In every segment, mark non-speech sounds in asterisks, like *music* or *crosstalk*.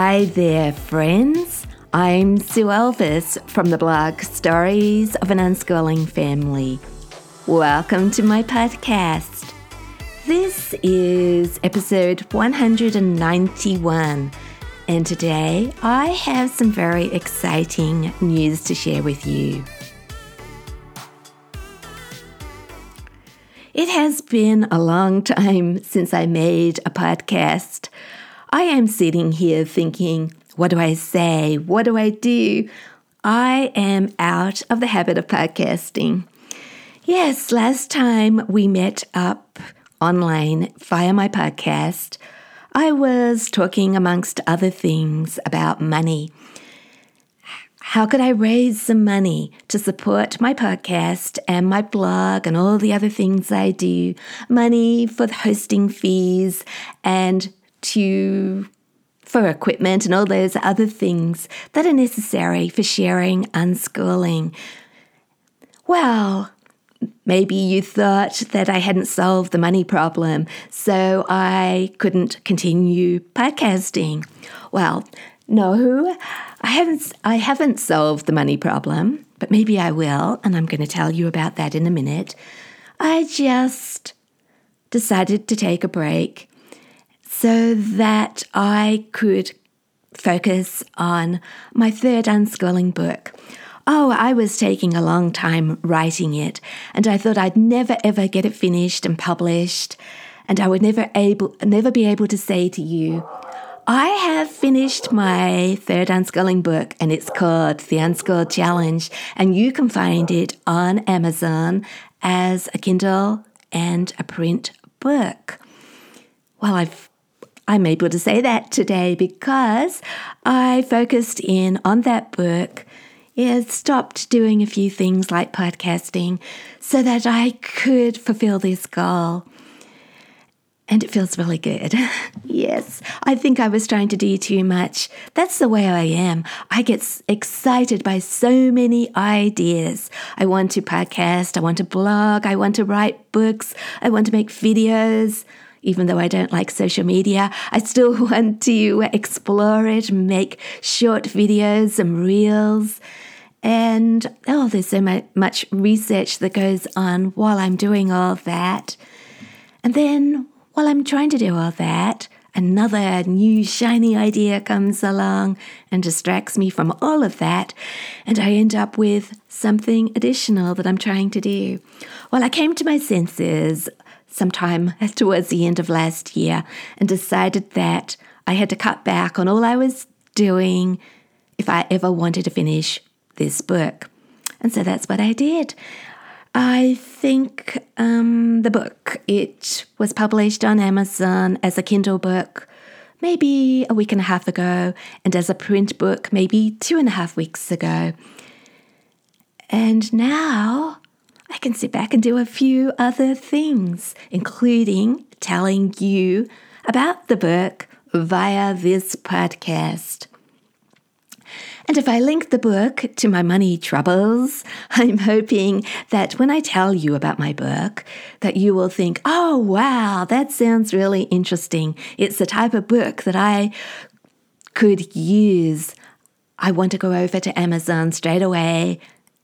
Hi there, friends. I'm Sue Elvis from the blog Stories of an Unschooling Family. Welcome to my podcast. This is episode 191, and today I have some very exciting news to share with you. It has been a long time since I made a podcast. I am sitting here thinking, what do I say? What do I do? I am out of the habit of podcasting. Yes, last time we met up online via my podcast, I was talking, amongst other things, about money. How could I raise some money to support my podcast and my blog and all the other things I do? Money for the hosting fees and to for equipment and all those other things that are necessary for sharing unschooling. Well, maybe you thought that I hadn't solved the money problem, so I couldn't continue podcasting. Well, no, I haven't I haven't solved the money problem, but maybe I will, and I'm going to tell you about that in a minute. I just decided to take a break so that I could focus on my third unschooling book. Oh, I was taking a long time writing it, and I thought I'd never ever get it finished and published, and I would never able never be able to say to you, I have finished my third unschooling book, and it's called The Unschooled Challenge, and you can find it on Amazon as a Kindle and a print book. Well, I've I'm able to say that today because I focused in on that book. Yeah, stopped doing a few things like podcasting so that I could fulfill this goal. And it feels really good. *laughs* yes, I think I was trying to do too much. That's the way I am. I get excited by so many ideas. I want to podcast, I want to blog, I want to write books, I want to make videos even though I don't like social media, I still *laughs* want to explore it, make short videos and reels. And oh, there's so much research that goes on while I'm doing all that. And then while I'm trying to do all that, another new shiny idea comes along and distracts me from all of that, and I end up with something additional that I'm trying to do. Well, I came to my senses sometime *laughs* towards the end of last year and decided that I had to cut back on all I was doing if I ever wanted to finish this book. And so that's what I did. I think um, the book, it was published on Amazon as a Kindle book maybe a week and a half ago, and as a print book maybe two and a half weeks ago. And now I can sit back and do a few other things, including telling you about the book via this podcast. And if I link the book to my money troubles, *laughs* I'm hoping that when I tell you about my book, that you will think, "Oh, wow, that sounds really interesting. It's the type of book that I could use. I want to go over to Amazon straight away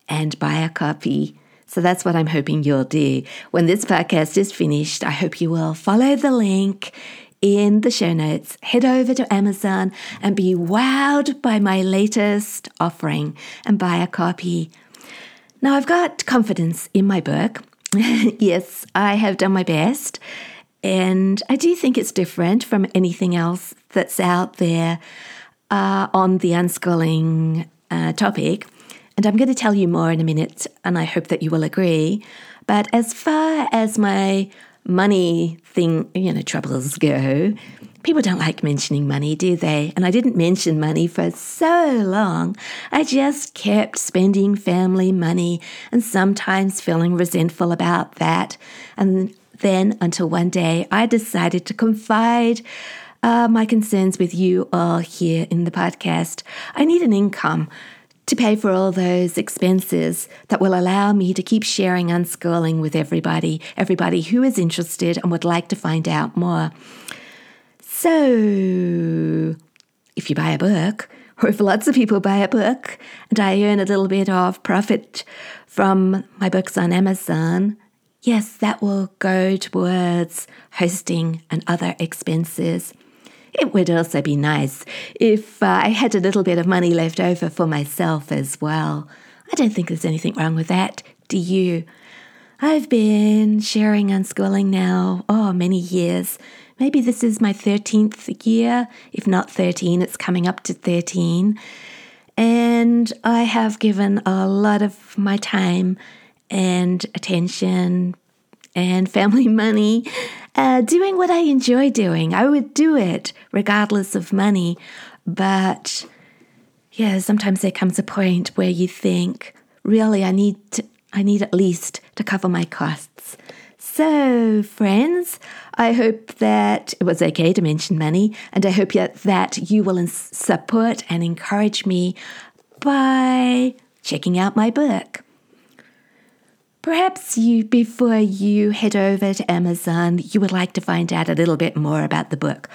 and buy a copy." So that's what I'm hoping you'll do. When this podcast is finished, I hope you will follow the link in the show notes, head over to Amazon and be wowed by my latest offering and buy a copy. Now, I've got confidence in my book. *laughs* yes, I have done my best. And I do think it's different from anything else that's out there uh, on the unschooling uh, topic. And I'm going to tell you more in a minute, and I hope that you will agree. But as far as my money thing, you know, troubles go, people don't like mentioning money, do they? And I didn't mention money for so long. I just kept spending family money and sometimes feeling resentful about that. And then until one day I decided to confide uh, my concerns with you all here in the podcast. I need an income to pay for all those expenses that will allow me to keep sharing unschooling with everybody, everybody who is interested and would like to find out more. So, if you buy a book, or if lots of people buy a book, and I earn a little bit of profit from my books on Amazon, yes, that will go towards hosting and other expenses. It would also be nice if uh, I had a little bit of money left over for myself as well. I don't think there's anything wrong with that, do you? I've been sharing unschooling now, oh, many years. Maybe this is my 13th year. If not 13, it's coming up to 13. And I have given a lot of my time and attention and family *laughs* money uh, doing what I enjoy doing. I would do it regardless of money. But yeah, sometimes there comes a point where you think, really, I need to, I need at least to cover my costs. So, friends, I hope that it was okay to mention money, and I hope that you will support and encourage me by checking out my book. Perhaps you, before you head over to Amazon, you would like to find out a little bit more about the book.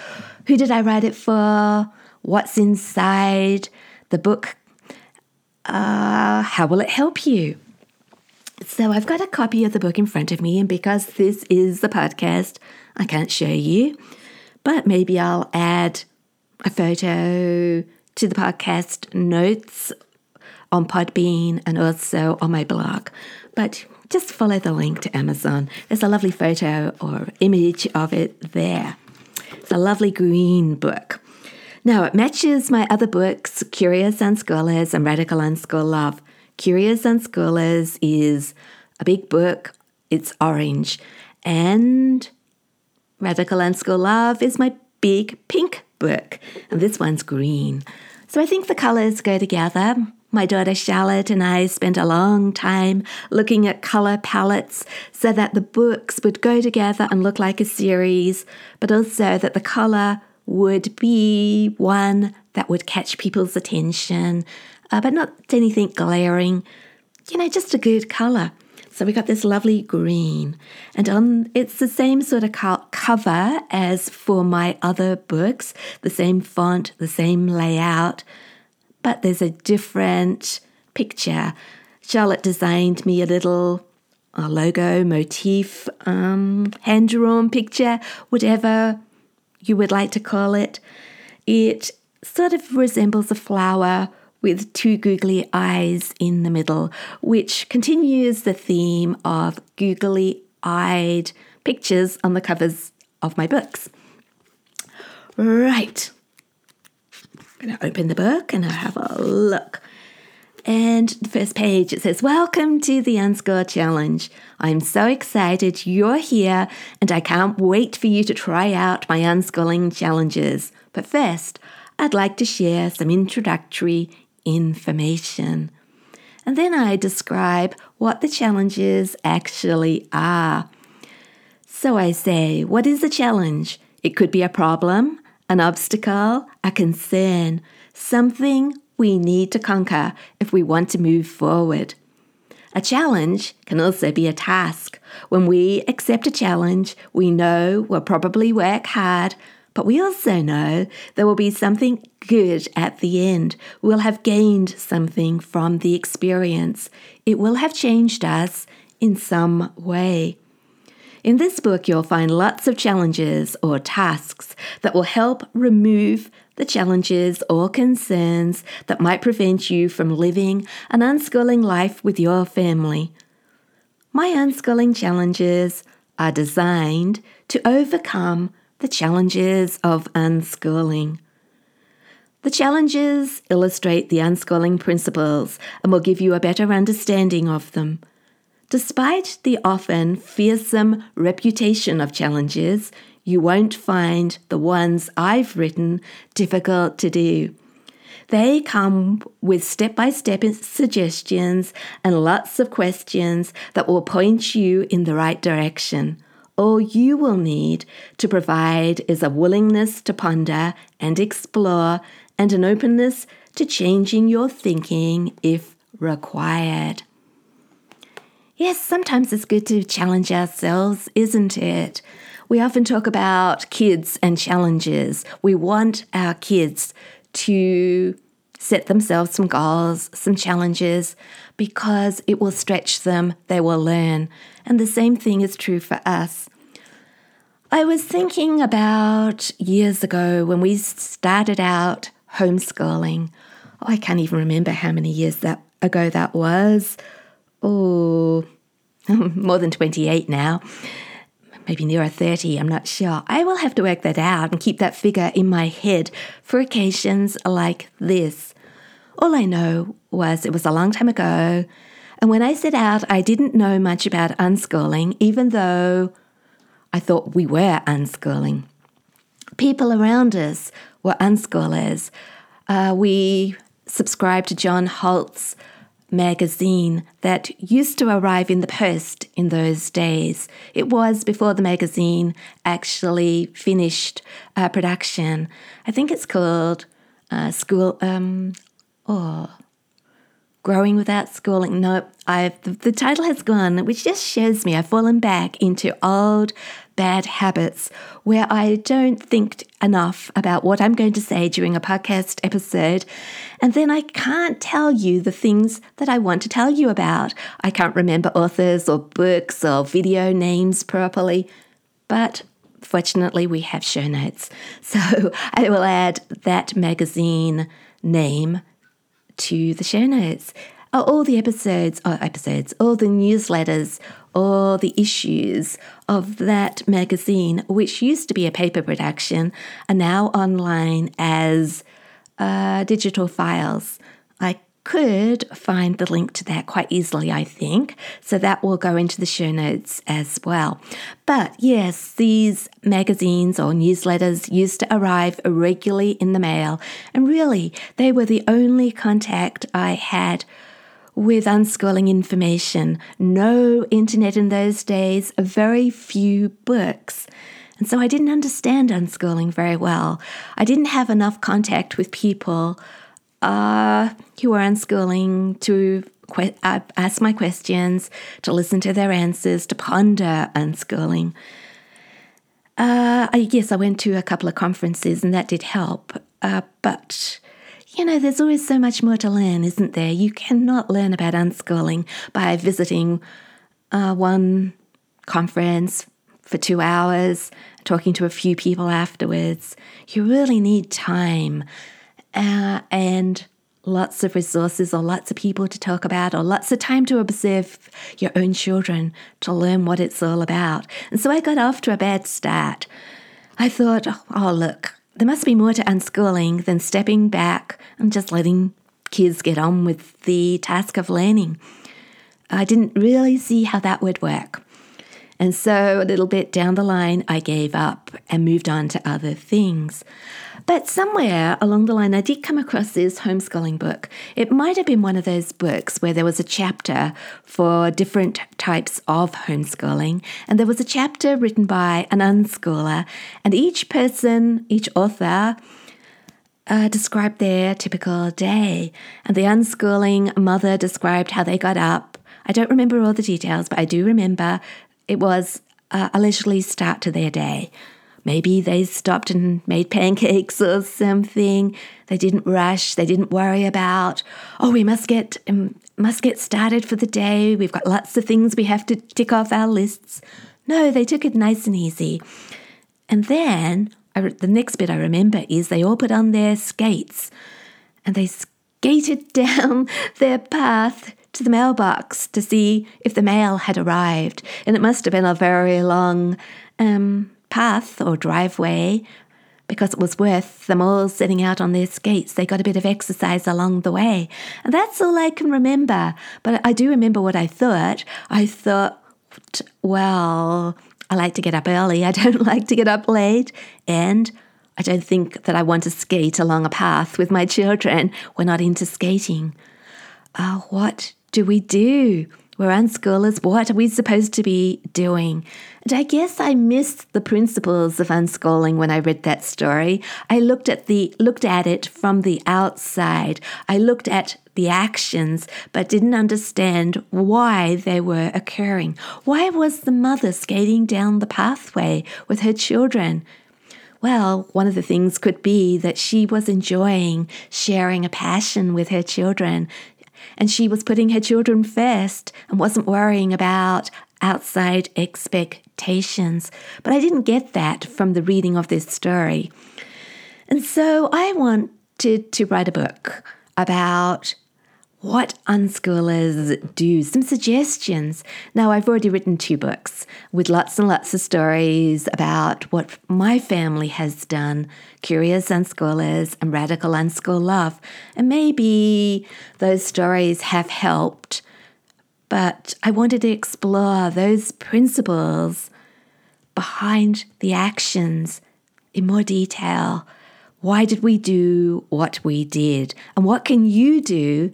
Who did I write it for? What's inside the book? Uh, how will it help you? So I've got a copy of the book in front of me, and because this is the podcast, I can't show you, but maybe I'll add a photo to the podcast notes on Podbean and also on my blog. But just follow the link to Amazon. There's a lovely photo or image of it there. It's a lovely green book. Now, it matches my other books, Curious Unschoolers and Radical Unschool Love. Curious Unschoolers is a big book, it's orange. And Radical Unschool Love is my big pink book, and this one's green. So I think the colours go together. My daughter Charlotte and I spent a long time looking at colour palettes so that the books would go together and look like a series, but also that the colour would be one that would catch people's attention, uh, but not anything glaring, you know, just a good colour. So we got this lovely green, and on it's the same sort of cover as for my other books, the same font, the same layout but there's a different picture. Charlotte designed me a little a logo, motif, um, hand drawn picture, whatever you would like to call it. It sort of resembles a flower with two googly eyes in the middle, which continues the theme of googly eyed pictures on the covers of my books. Right, I'm going to open the book and I have a look. And the first page it says, Welcome to the Unschool Challenge. I'm so excited you're here and I can't wait for you to try out my unschooling challenges. But first, I'd like to share some introductory information. And then I describe what the challenges actually are. So I say, What is a challenge? It could be a problem, an obstacle, a concern, something we need to conquer if we want to move forward. A challenge can also be a task. When we accept a challenge, we know we'll probably work hard, but we also know there will be something good at the end. We'll have gained something from the experience. It will have changed us in some way. In this book, you'll find lots of challenges or tasks that will help remove the challenges or concerns that might prevent you from living an unschooling life with your family. My unschooling challenges are designed to overcome the challenges of unschooling. The challenges illustrate the unschooling principles and will give you a better understanding of them. Despite the often fearsome reputation of challenges, you won't find the ones I've written difficult to do. They come with step by step suggestions and lots of questions that will point you in the right direction. All you will need to provide is a willingness to ponder and explore and an openness to changing your thinking if required. Yes, sometimes it's good to challenge ourselves, isn't it? We often talk about kids and challenges. We want our kids to set themselves some goals, some challenges, because it will stretch them, they will learn. And the same thing is true for us. I was thinking about years ago when we started out homeschooling. Oh, I can't even remember how many years that ago that was. Oh, *laughs* more than 28 now. Maybe nearer 30, I'm not sure. I will have to work that out and keep that figure in my head for occasions like this. All I know was it was a long time ago, and when I set out, I didn't know much about unschooling, even though I thought we were unschooling. People around us were unschoolers. Uh, we subscribed to John Holt's magazine that used to arrive in the post in those days. It was before the magazine actually finished uh, production. I think it's called uh, School. Um, oh, Growing Without Schooling. No, I've, the, the title has gone, which just shows me I've fallen back into old bad habits where I don't think enough about what I'm going to say during a podcast episode. And then I can't tell you the things that I want to tell you about. I can't remember authors or books or video names properly. But fortunately, we have show notes. *laughs* So I will add that magazine name to the show notes. All the episodes, oh, episodes, all the newsletters, all the issues of that magazine, which used to be a paper production, are now online as uh, digital files. I could find the link to that quite easily, I think. So that will go into the show notes as well. But yes, these magazines or newsletters used to arrive regularly in the mail, and really, they were the only contact I had with unschooling information. No internet in those days, very few books. And so I didn't understand unschooling very well. I didn't have enough contact with people uh, who were unschooling to que- uh, ask my questions, to listen to their answers, to ponder unschooling. Uh, I guess I went to a couple of conferences and that did help. Uh, but you know, there's always so much more to learn, isn't there? You cannot learn about unschooling by visiting uh, one conference for two hours, talking to a few people afterwards. You really need time uh, and lots of resources or lots of people to talk about or lots of time to observe your own children to learn what it's all about. And so I got off to a bad start. I thought, oh, look, there must be more to unschooling than stepping back and just letting kids get on with the task of learning. I didn't really see how that would work. And so a little bit down the line, I gave up and moved on to other things. But somewhere along the line, I did come across this homeschooling book. It might have been one of those books where there was a chapter for different types of homeschooling, and there was a chapter written by an unschooler, and each person, each author, uh, described their typical day. And the unschooling mother described how they got up. I don't remember all the details, but I do remember it was uh, a leisurely start to their day. Maybe they stopped and made *laughs* pancakes or something. They didn't rush. They didn't worry about, oh, we must get um, must get started for the day. We've got lots of things we have to tick off our lists. No, they took it nice and easy. And then I, the next bit I remember is they all put on their skates and they skated *laughs* down their path to the mailbox to see if the mail had arrived. And it must have been a very long um, path or driveway because it was worth them all sitting out on their skates. They got a bit of exercise along the way. And that's all I can remember. But I do remember what I thought. I thought, well, I like to get up early. I *laughs* don't like to get up late. And I don't think that I want to skate along a path with my children. We're not into skating. Uh, what do we do? We're unschoolers. What are we supposed to be doing? And I guess I missed the principles of unschooling when I read that story. I looked at the looked at it from the outside. I looked at the actions, but didn't understand why they were occurring. Why was the mother skating down the pathway with her children? Well, one of the things could be that she was enjoying sharing a passion with her children. And she was putting her children first and wasn't worrying about outside expectations. But I didn't get that from the reading of this story. And so I wanted to write a book about what unschoolers do, some suggestions. Now, I've already written two books with lots and lots of stories about what my family has done Curious Unschoolers and Radical Unschool Love. And maybe those stories have helped, but I wanted to explore those principles behind the actions in more detail. Why did we do what we did? And what can you do?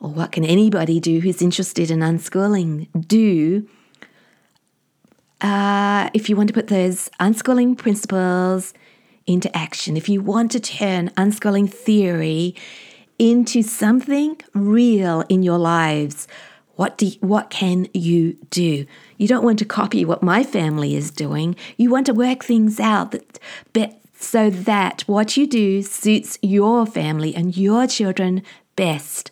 Or what can anybody do who's interested in unschooling do uh, if you want to put those unschooling principles into action, if you want to turn unschooling theory into something real in your lives, what do you, what can you do? You don't want to copy what my family is doing. You want to work things out that so that what you do suits your family and your children best.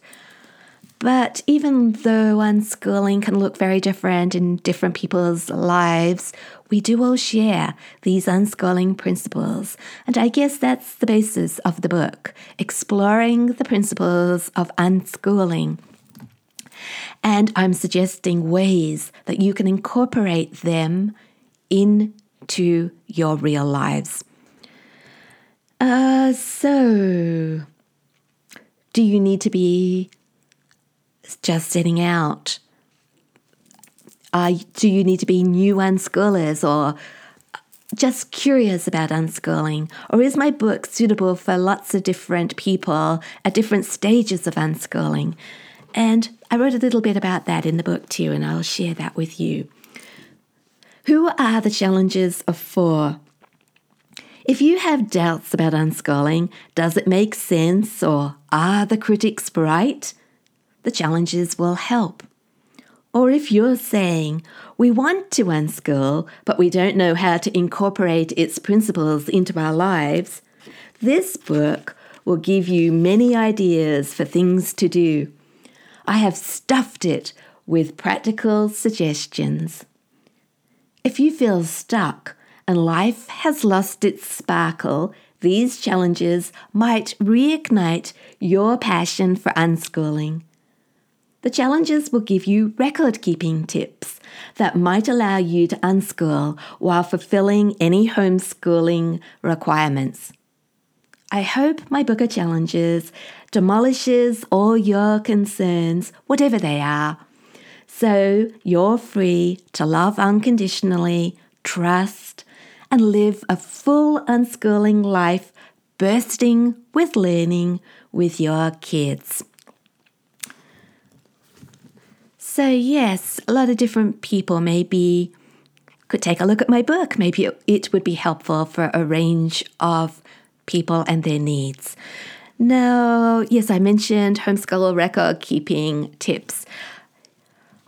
But even though unschooling can look very different in different people's lives, we do all share these unschooling principles. And I guess that's the basis of the book exploring the principles of unschooling. And I'm suggesting ways that you can incorporate them into your real lives. Uh, so, do you need to be just setting out? Uh, do you need to be new unschoolers or just curious about unschooling? Or is my book suitable for lots of different people at different stages of unschooling? And I wrote a little bit about that in the book too, and I'll share that with you. Who are the challenges of four? If you have doubts about unschooling, does it make sense or are the critics right? The challenges will help. Or if you're saying, we want to unschool, but we don't know how to incorporate its principles into our lives, this book will give you many ideas for things to do. I have stuffed it with practical suggestions. If you feel stuck and life has lost its sparkle, these challenges might reignite your passion for unschooling. The challenges will give you record keeping tips that might allow you to unschool while fulfilling any homeschooling requirements. I hope my book of challenges demolishes all your concerns, whatever they are, so you're free to love unconditionally, trust, and live a full unschooling life bursting with learning with your kids. So, yes, a lot of different people maybe could take a look at my book. Maybe it would be helpful for a range of people and their needs. Now, yes, I mentioned homeschool record keeping tips.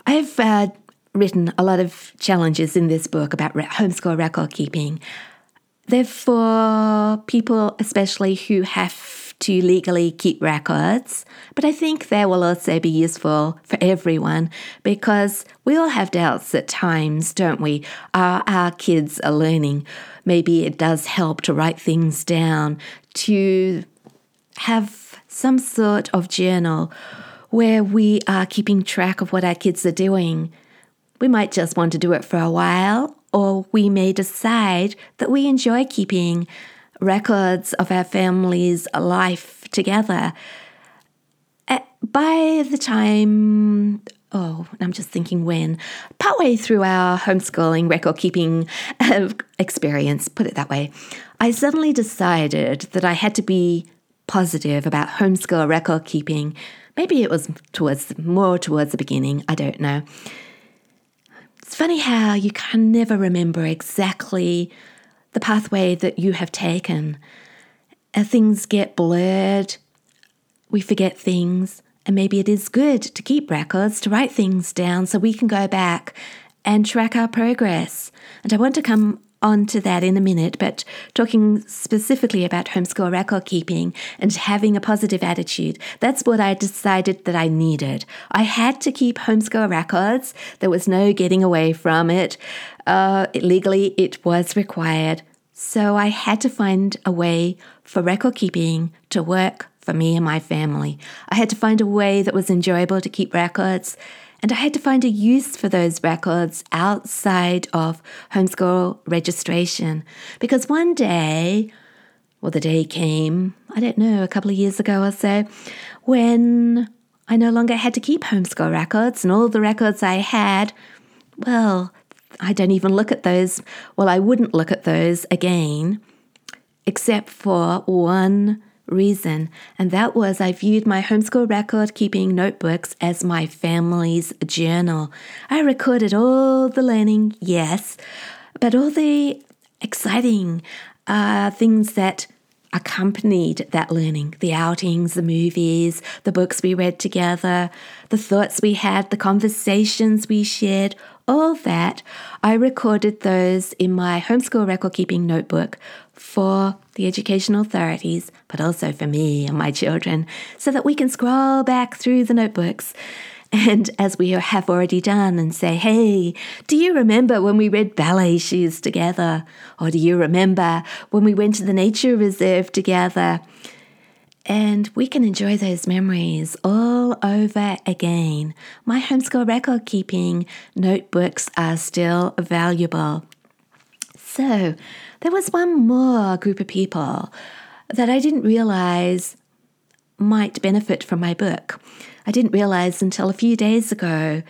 I've uh, written a lot of challenges in this book about re- homeschool record keeping. They're for people, especially who have to legally keep records, but I think they will also be useful for everyone because we all have doubts at times, don't we? Our, our kids are learning. Maybe it does help to write things down, to have some sort of journal where we are keeping track of what our kids are doing. We might just want to do it for a while, or we may decide that we enjoy keeping records of our family's life together. By the time, oh, I'm just thinking when, partway through our homeschooling record keeping um, experience, put it that way, I suddenly decided that I had to be positive about homeschool record keeping. Maybe it was towards more towards the beginning, I don't know. It's funny how you can never remember exactly the pathway that you have taken. Uh, things get blurred, we forget things, and maybe it is good to keep records, to write things down so we can go back and track our progress. And I want to come on to that in a minute, but talking specifically about homeschool record keeping and having a positive attitude, that's what I decided that I needed. I had to keep homeschool records. There was no getting away from it. Uh, legally, it was required. So I had to find a way for record keeping to work for me and my family. I had to find a way that was enjoyable to keep records and I had to find a use for those records outside of homeschool registration. Because one day, well, the day came, I don't know, a couple of years ago or so, when I no longer had to keep homeschool records, and all the records I had, well, I don't even look at those. Well, I wouldn't look at those again, except for one reason, and that was I viewed my homeschool record keeping notebooks as my family's journal. I recorded all the learning, yes, but all the exciting uh, things that accompanied that learning the outings, the movies, the books we read together, the thoughts we had, the conversations we shared, all that. I recorded those in my homeschool record keeping notebook for the educational authorities, but also for me and my children, so that we can scroll back through the notebooks. And as we have already done, and say, hey, do you remember when we read ballet shoes together? Or do you remember when we went to the nature reserve together? And we can enjoy those memories all over again. My homeschool record keeping notebooks are still valuable. So, there was one more group of people that I didn't realize might benefit from my book. I didn't realize until a few days ago.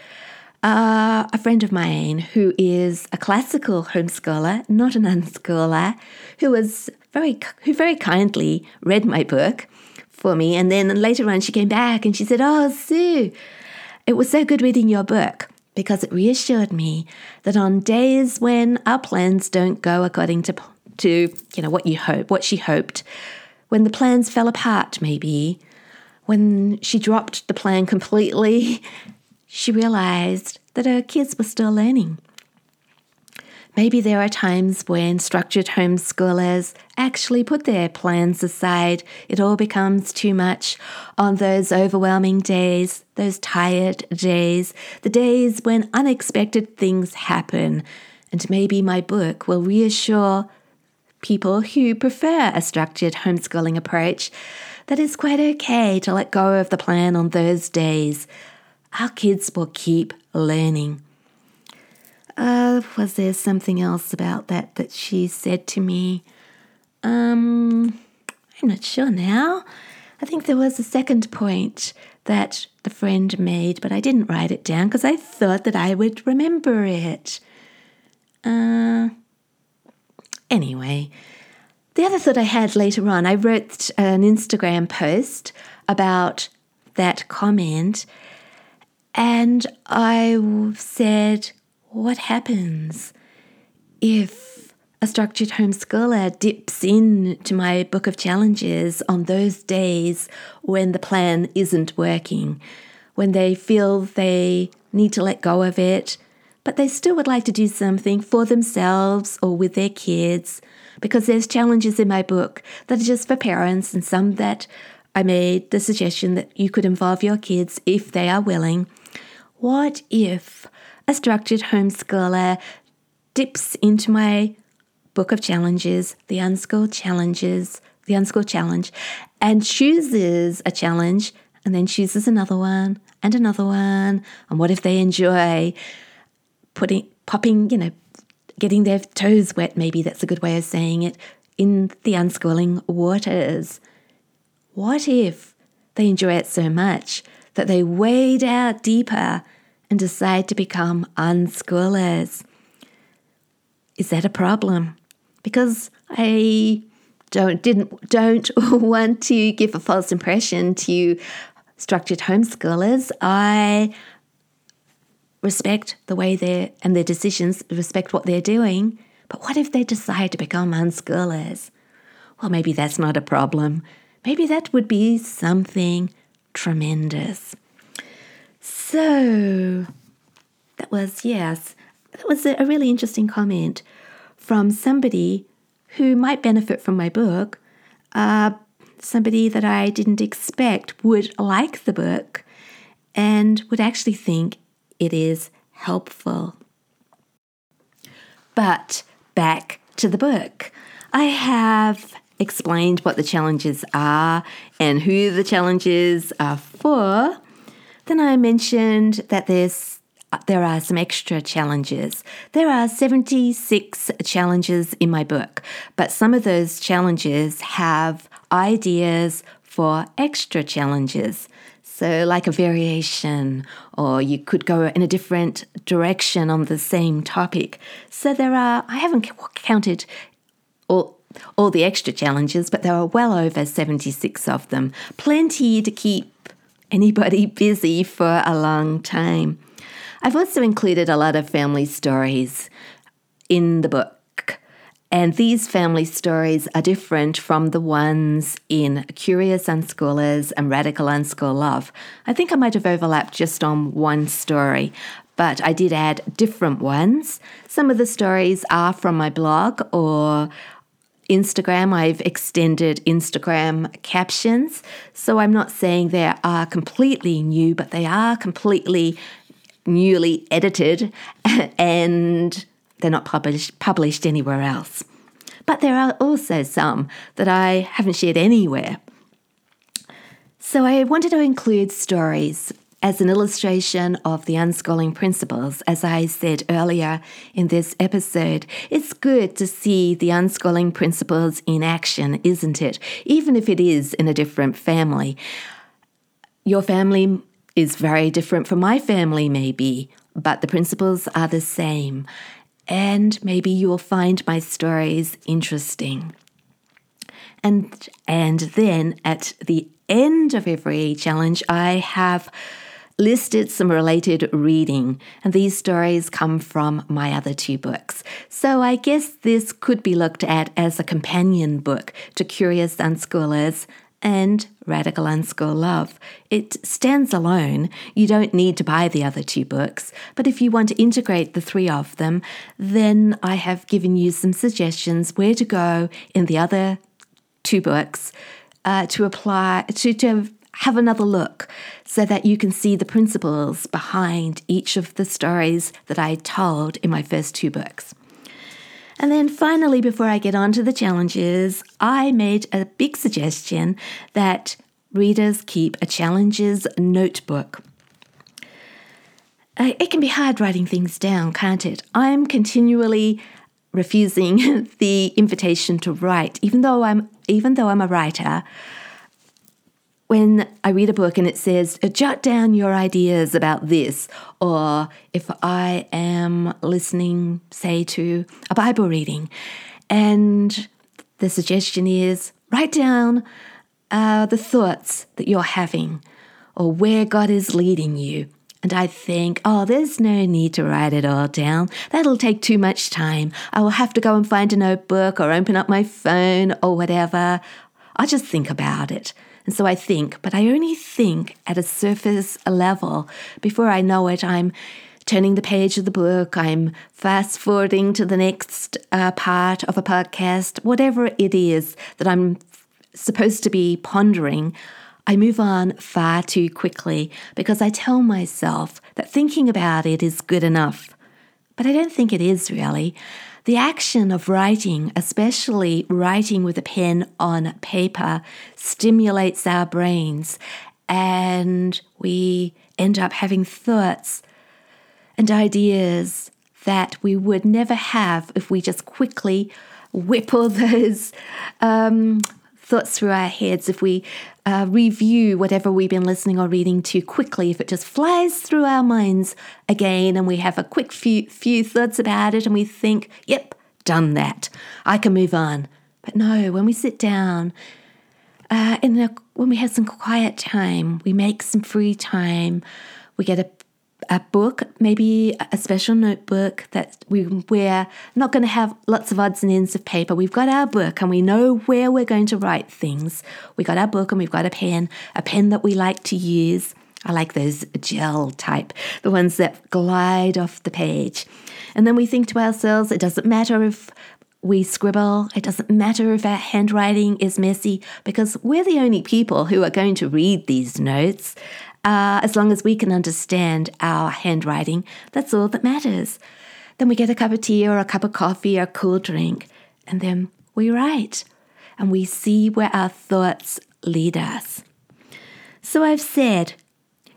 Uh, a friend of mine who is a classical homeschooler, not an unschooler, who was very who very kindly read my book for me, and then later on she came back and she said, "Oh, Sue, it was so good reading your book." because it reassured me that on days when our plans don't go according to to you know what you hope, what she hoped, when the plans fell apart maybe, when she dropped the plan completely, she realized that her kids were still learning. Maybe there are times when structured homeschoolers actually put their plans aside. It all becomes too much on those overwhelming days, those tired days, the days when unexpected things happen. And maybe my book will reassure people who prefer a structured homeschooling approach that it's quite okay to let go of the plan on those days. Our kids will keep learning. Uh, was there something else about that that she said to me? Um, I'm not sure now. I think there was a second point that the friend made, but I didn't write it down because I thought that I would remember it. Uh, anyway, the other thought I had later on, I wrote an Instagram post about that comment, and I said, what happens if a structured homeschooler dips into my book of challenges on those days when the plan isn't working, when they feel they need to let go of it, but they still would like to do something for themselves or with their kids? Because there's challenges in my book that are just for parents and some that I made the suggestion that you could involve your kids if they are willing. What if a structured homeschooler dips into my book of challenges, the Unschool Challenges, the Unschool Challenge, and chooses a challenge and then chooses another one and another one. And what if they enjoy putting, popping, you know, getting their toes wet, maybe that's a good way of saying it, in the unschooling waters? What if they enjoy it so much that they wade out deeper and decide to become unschoolers. Is that a problem? Because I don't didn't don't *laughs* want to give a false impression to structured homeschoolers. I respect the way they're and their decisions, respect what they're doing. But what if they decide to become unschoolers? Well, maybe that's not a problem. Maybe that would be something tremendous. So that was, yes, that was a really interesting comment from somebody who might benefit from my book, uh, somebody that I didn't expect would like the book and would actually think it is helpful. But back to the book. I have explained what the challenges are and who the challenges are for. Then I mentioned that there's there are some extra challenges. There are 76 challenges in my book, but some of those challenges have ideas for extra challenges. So, like a variation, or you could go in a different direction on the same topic. So, there are, I haven't counted all, all the extra challenges, but there are well over 76 of them. Plenty to keep anybody *laughs* busy for a long time. I've also included a lot of family stories in the book. And these family stories are different from the ones in Curious Unschoolers and Radical Unschool Love. I think I might have overlapped just on one story, but I did add different ones. Some of the stories are from my blog or Instagram. I've extended Instagram captions. So I'm not saying they are completely new, but they are completely newly edited *laughs* and they're not published, published anywhere else. But there are also some that I haven't shared anywhere. So I wanted to include stories as an illustration of the unschooling principles. As I said earlier in this episode, it's good to see the unschooling principles in action, isn't it? Even if it is in a different family. Your family is very different from my family, maybe, but the principles are the same. And maybe you will find my stories interesting. And, and then at the end of every challenge, I have listed some related reading, and these stories come from my other two books. So I guess this could be looked at as a companion book to Curious Unschoolers and Radical Unschool Love. It stands alone. You don't need to buy the other two books, but if you want to integrate the three of them, then I have given you some suggestions where to go in the other two books uh, to apply, to, to have another look so that you can see the principles behind each of the stories that I told in my first two books. And then finally, before I get on to the challenges, I made a big suggestion that readers keep a challenges notebook. Uh, it can be hard writing things down, can't it? I'm continually refusing *laughs* the invitation to write, even though I'm even though I'm a writer when I read a book and it says, jot down your ideas about this, or if I am listening, say, to a Bible reading, and the suggestion is, write down uh, the thoughts that you're having or where God is leading you. And I think, oh, there's no need to write it all down. That'll take too much time. I will have to go and find a notebook or open up my phone or whatever. I'll just think about it. And so I think, but I only think at a surface level. Before I know it, I'm turning the page of the book, I'm fast forwarding to the next uh, part of a podcast, whatever it is that I'm supposed to be pondering. I move on far too quickly because I tell myself that thinking about it is good enough. But I don't think it is really. The action of writing, especially writing with a pen on paper, stimulates our brains and we end up having thoughts and ideas that we would never have if we just quickly whip all *laughs* those um, thoughts through our heads, if we uh, review whatever we've been listening or reading too quickly, if it just flies through our minds again and we have a quick few, few thoughts about it and we think, yep, done that, I can move on. But no, when we sit down, uh, in when we have some quiet time, we make some free time, we get a a book, maybe a special notebook that we we're not going to have lots of odds and ends of paper. We've got our book and we know where we're going to write things. We got our book and we've got a pen, a pen that we like to use. I like those gel type, the ones that glide off the page. And then we think to ourselves, it doesn't matter if we scribble. It doesn't matter if our handwriting is messy because we're the only people who are going to read these notes. Uh, as long as we can understand our handwriting, that's all that matters. Then we get a cup of tea or a cup of coffee or a cool drink, and then we write and we see where our thoughts lead us. So I've said,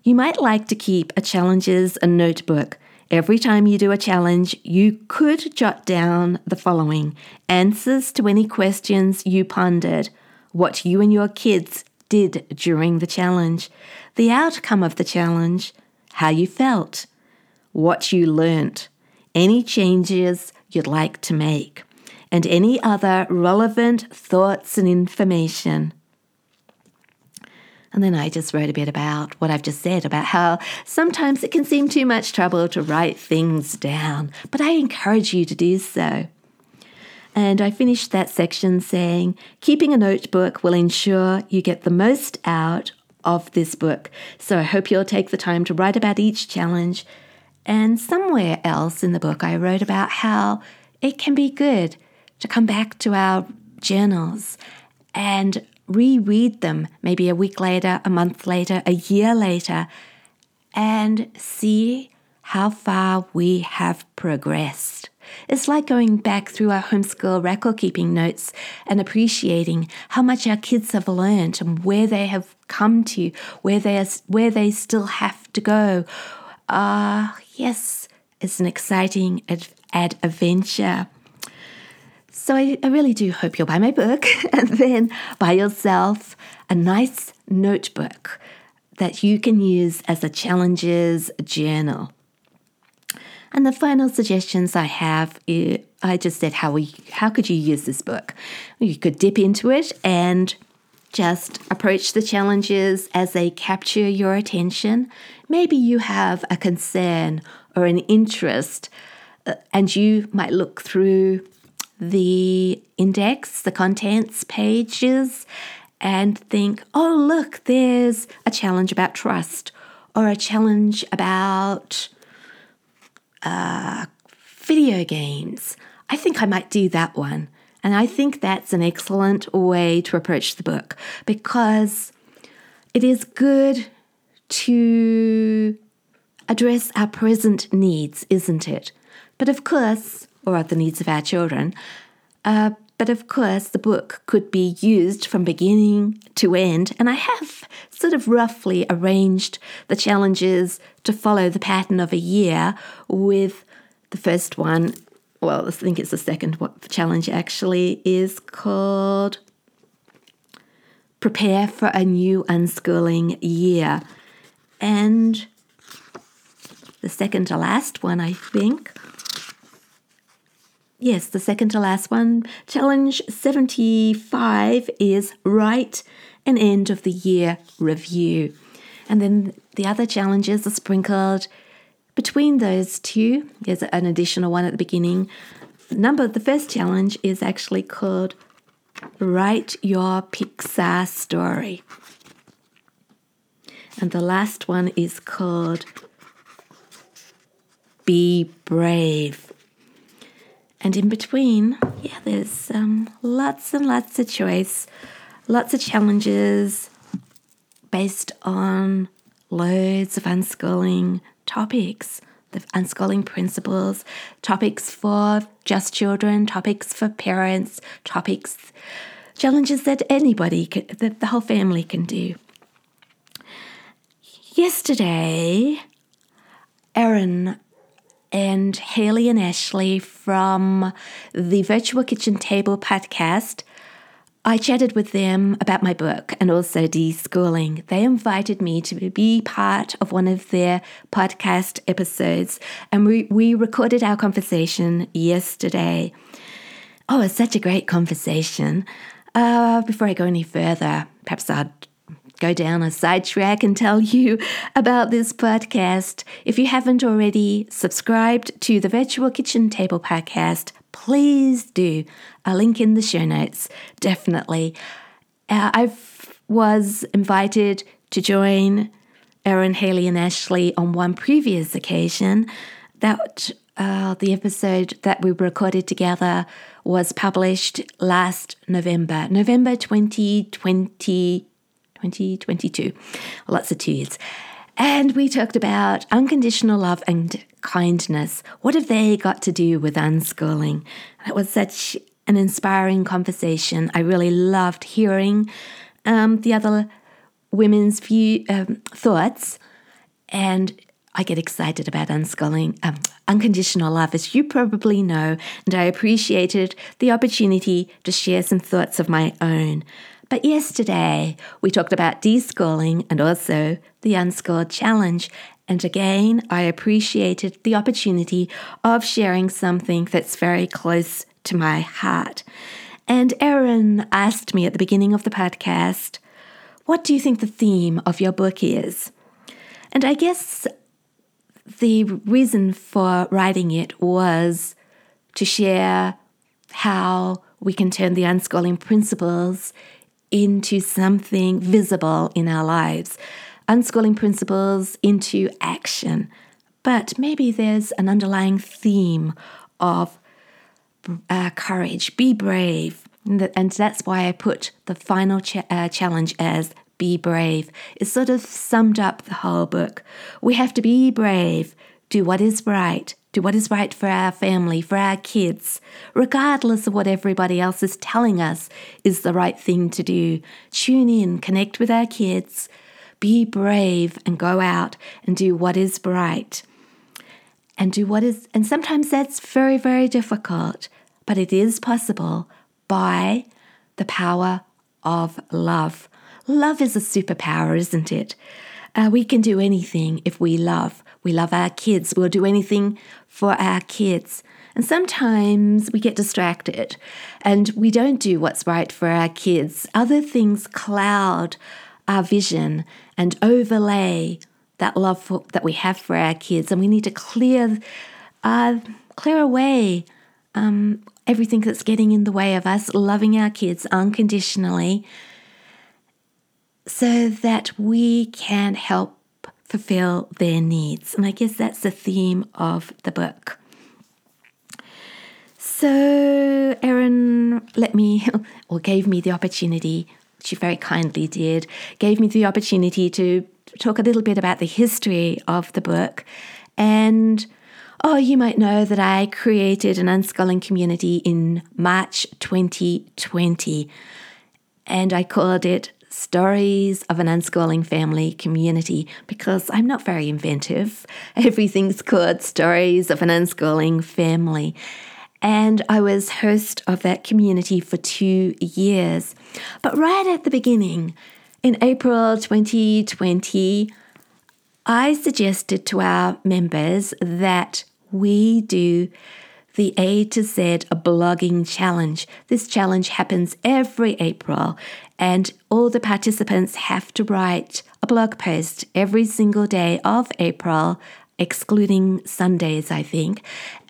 you might like to keep a challenges a notebook Every time you do a challenge, you could jot down the following answers to any questions you pondered, what you and your kids did during the challenge, the outcome of the challenge, how you felt, what you learnt, any changes you'd like to make, and any other relevant thoughts and information. And then I just wrote a bit about what I've just said about how sometimes it can seem too much trouble to write things down, but I encourage you to do so. And I finished that section saying, keeping a notebook will ensure you get the most out of this book. So I hope you'll take the time to write about each challenge. And somewhere else in the book, I wrote about how it can be good to come back to our journals and reread them maybe a week later, a month later, a year later, and see how far we have progressed. It's like going back through our homeschool record keeping notes and appreciating how much our kids have learned and where they have come to, where they are, where they still have to go. Ah, uh, yes, it's an exciting ad- ad- adventure. So I, I really do hope you'll buy my book *laughs* and then buy yourself a nice notebook that you can use as a challenges journal. And the final suggestions I have, I just said how we how could you use this book? You could dip into it and just approach the challenges as they capture your attention. Maybe you have a concern or an interest, uh, and you might look through the index, the contents pages, and think, oh, look, there's a challenge about trust or a challenge about uh, video games. I think I might do that one. And I think that's an excellent way to approach the book because it is good to address our present needs, isn't it? But of course, or the needs of our children. Uh, but of course, the book could be used from beginning to end, and I have sort of roughly arranged the challenges to follow the pattern of a year with the first one. Well, I think it's the second challenge actually is called Prepare for a New Unschooling Year. And the second to last one, I think, yes, the second to last one, challenge 75 is write an end of the year review. And then the other challenges are sprinkled between those two. There's an additional one at the beginning. Number the first challenge is actually called Write Your Pixar Story. And the last one is called Be Brave. And in between, yeah, there's um, lots and lots of choice, lots of challenges based on loads of unschooling topics, the unschooling principles, topics for just children, topics for parents, topics, challenges that anybody, can, that the whole family can do. Yesterday, Erin and Haley and Ashley from the Virtual Kitchen Table podcast. I chatted with them about my book and also deschooling. They invited me to be part of one of their podcast episodes, and we, we recorded our conversation yesterday. Oh, it's such a great conversation. Uh, before I go any further, perhaps I'd go down a sidetrack and tell you about this podcast. If you haven't already subscribed to the Virtual Kitchen Table podcast, please do. A link in the show notes, definitely. Uh, I was invited to join Erin, Haley, and Ashley on one previous occasion. That uh, the episode that we recorded together was published last November, November 2020, 2022. Lots of two years. And we talked about unconditional love and kindness. What have they got to do with unschooling? That was such an inspiring conversation. I really loved hearing um, the other women's view um, thoughts, and I get excited about unschooling, um, unconditional love, as you probably know, and I appreciated the opportunity to share some thoughts of my own. But yesterday we talked about deschooling and also the unschooled challenge. And again, I appreciated the opportunity of sharing something that's very close to my heart. And Erin asked me at the beginning of the podcast, What do you think the theme of your book is? And I guess the reason for writing it was to share how we can turn the unschooling principles into something visible in our lives, unschooling principles into action. But maybe there's an underlying theme of uh, courage, be brave. And that's why I put the final uh, challenge as be brave. It sort of summed up the whole book. We have to be brave, do what is right, do what is right for our family, for our kids, regardless of what everybody else is telling us is the right thing to do. Tune in, connect with our kids, be brave, and go out and do what is right. And do what is, and sometimes that's very, very difficult, but it is possible by the power of love. Love is a superpower, isn't it? Uh, we can do anything if we love. We love our kids. We'll do anything for our kids. And sometimes we get distracted and we don't do what's right for our kids. Other things cloud our vision and overlay that love for, that we have for our kids. And we need to clear, uh, clear away um, everything that's getting in the way of us loving our kids unconditionally so that we can help fulfill their needs. And I guess that's the theme of the book. So, Erin let me, *laughs* or gave me the opportunity, she very kindly did, gave me the opportunity to talk a little bit about the history of the book. And, oh, you might know that I created an unschooling community in March 2020. And I called it stories of an unschooling family community because I'm not very inventive. *laughs* Everything's called stories of an unschooling family. And I was host of that community for two years. But right at the beginning, in April 2020, I suggested to our members that we do the A to Z blogging challenge. This challenge happens every April, and all the participants have to write a blog post every single day of April, excluding Sundays, I think.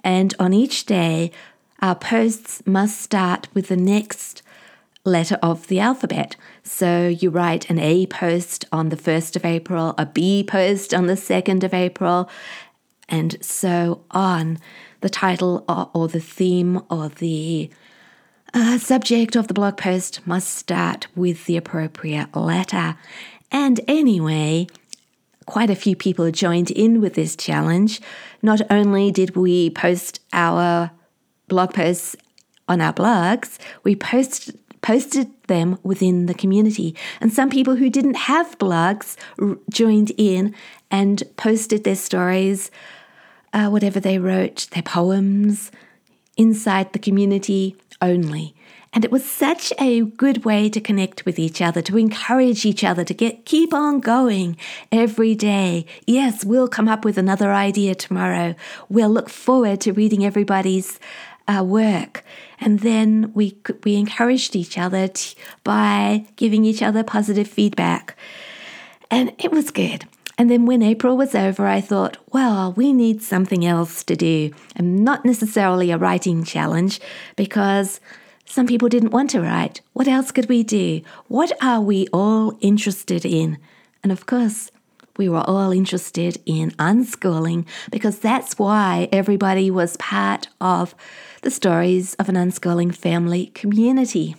And on each day, our posts must start with the next letter of the alphabet. So you write an A post on the 1st of April, a B post on the 2nd of April, and so on the title or, or the theme or the uh, subject of the blog post must start with the appropriate letter. And anyway, quite a few people joined in with this challenge. Not only did we post our blog posts on our blogs, we post, posted them within the community. And some people who didn't have blogs joined in and posted their stories uh, whatever they wrote, their poems, inside the community only. And it was such a good way to connect with each other, to encourage each other to get keep on going every day. Yes, we'll come up with another idea tomorrow. We'll look forward to reading everybody's uh, work, and then we we encouraged each other by giving each other positive feedback, and it was good. And then when April was over, I thought, well, we need something else to do. And not necessarily a writing challenge, because some people didn't want to write. What else could we do? What are we all interested in? And of course, we were all interested in unschooling because that's why everybody was part of the stories of an unschooling family community.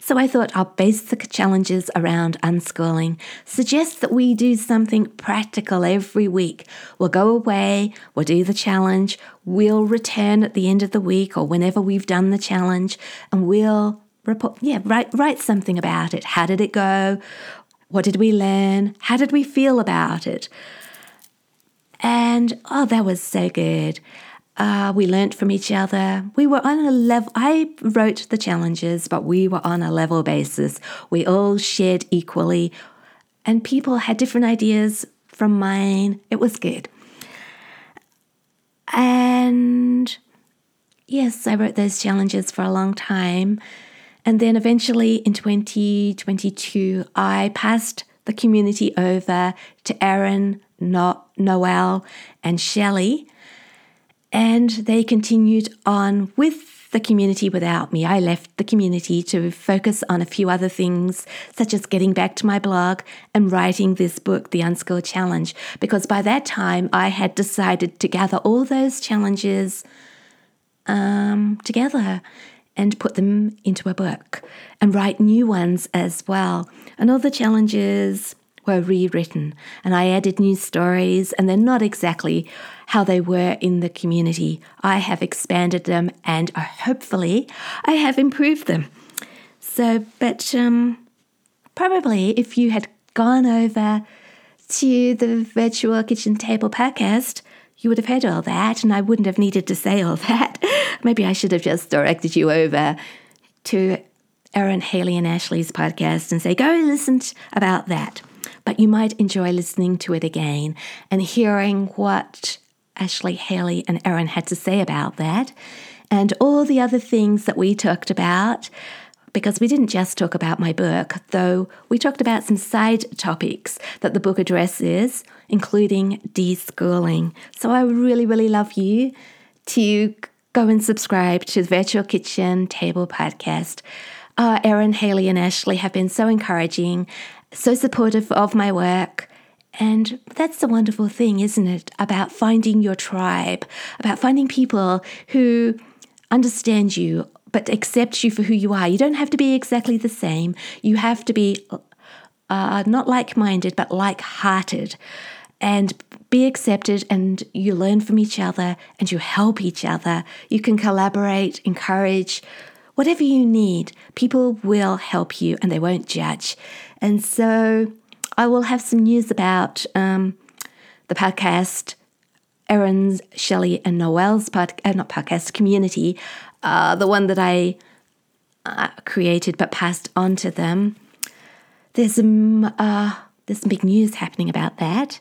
So I thought our basic challenges around unschooling suggest that we do something practical every week. We'll go away, we'll do the challenge, we'll return at the end of the week or whenever we've done the challenge, and we'll report, yeah, write, write something about it. How did it go? What did we learn? How did we feel about it? And oh, that was so good. Uh, we learnt from each other. We were on a level, I wrote the challenges, but we were on a level basis. We all shared equally, and people had different ideas from mine. It was good. And yes, I wrote those challenges for a long time. And then eventually in 2022, I passed the community over to Erin, no- Noel, and Shelley and they continued on with the community without me. I left the community to focus on a few other things, such as getting back to my blog and writing this book, The Unschool Challenge, because by that time I had decided to gather all those challenges um, together and put them into a book and write new ones as well. And all the challenges were rewritten and I added new stories, and they're not exactly how they were in the community. I have expanded them and uh, hopefully I have improved them. So, but um, probably if you had gone over to the Virtual Kitchen Table podcast, you would have heard all that, and I wouldn't have needed to say all *laughs* that. Maybe I should have just directed you over to Erin, Haley, and Ashley's podcast and say, go listen about that but you might enjoy listening to it again and hearing what Ashley, Haley, and Erin had to say about that, and all the other things that we talked about. Because we didn't just talk about my book, though we talked about some side topics that the book addresses, including deschooling. So I really, really love you to go and subscribe to the Virtual Kitchen Table podcast. Uh, Erin, Haley, and Ashley have been so encouraging so supportive of my work. And that's the wonderful thing, isn't it? About finding your tribe, about finding people who understand you but accept you for who you are. You don't have to be exactly the same. You have to be uh, not like minded, but like hearted and be accepted. And you learn from each other and you help each other. You can collaborate, encourage, whatever you need. People will help you and they won't judge. And so I will have some news about um, the podcast, Erin's, Shelley, and Noel's uh, not podcast community, uh, the one that I uh, created but passed on to them. There's some uh, there's some big news happening about that.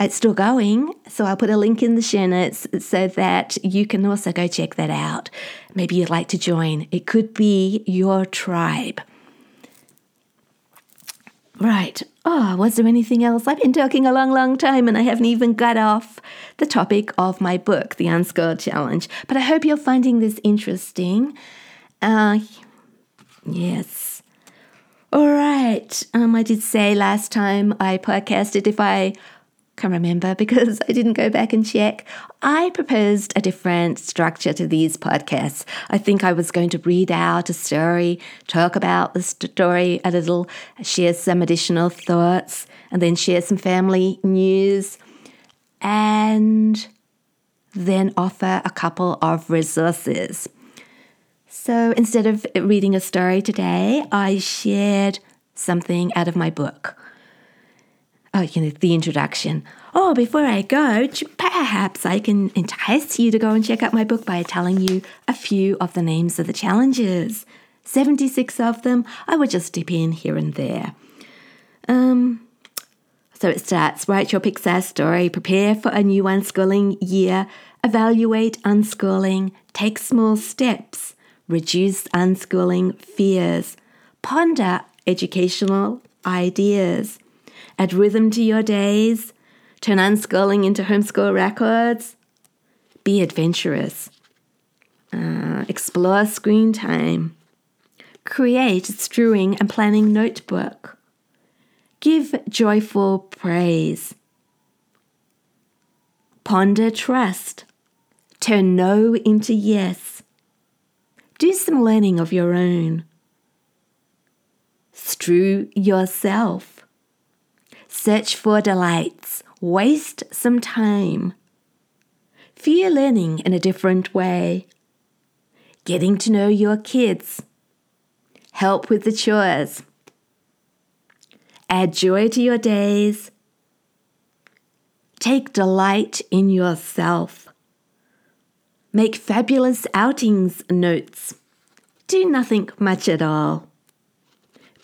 It's still going, so I'll put a link in the show notes so that you can also go check that out. Maybe you'd like to join. It could be your tribe. Right. Oh, was there anything else? I've been talking a long, long time and I haven't even got off the topic of my book, The Unschooled Challenge. But I hope you're finding this interesting. Uh, yes. All right. Um, I did say last time I podcasted if I can remember because I didn't go back and check. I proposed a different structure to these podcasts. I think I was going to read out a story, talk about the story a little, share some additional thoughts, and then share some family news, and then offer a couple of resources. So instead of reading a story today, I shared something out of my book oh, you know, the introduction. Oh, before I go, perhaps I can entice you to go and check out my book by telling you a few of the names of the challenges. 76 of them. I would just dip in here and there. Um, so it starts write your Pixar story, prepare for a new unschooling year, evaluate unschooling, take small steps, reduce unschooling fears, ponder educational ideas, add rhythm to your days, turn unschooling into homeschool records, be adventurous, uh, explore screen time, create a strewing and planning notebook, give joyful praise, Ponder trust. Turn no into yes. Do some learning of your own. Strew yourself. Search for delights. Waste some time. Fear learning in a different way. Getting to know your kids. Help with the chores. Add joy to your days. Take delight in yourself. Make fabulous outings notes. Do nothing much at all.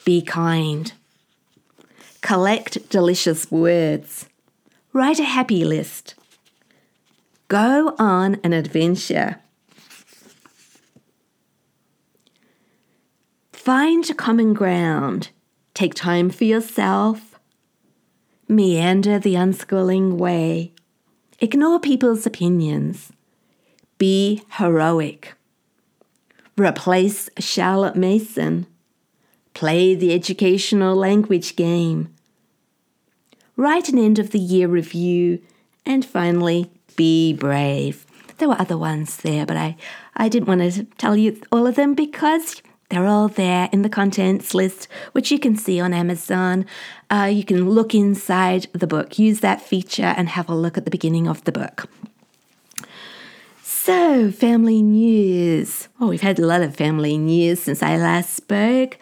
Be kind. Collect delicious words. Write a happy list. Go on an adventure. Find common ground. Take time for yourself. Meander the unschooling way. Ignore people's opinions. Be heroic. Replace Charlotte Mason. Play the educational language game. Write an end of the year review. And finally, be brave. There were other ones there, but I, I didn't want to tell you all of them because they're all there in the contents list, which you can see on Amazon. Uh, you can look inside the book, use that feature, and have a look at the beginning of the book. So, family news. Oh, we've had a lot of family news since I last spoke.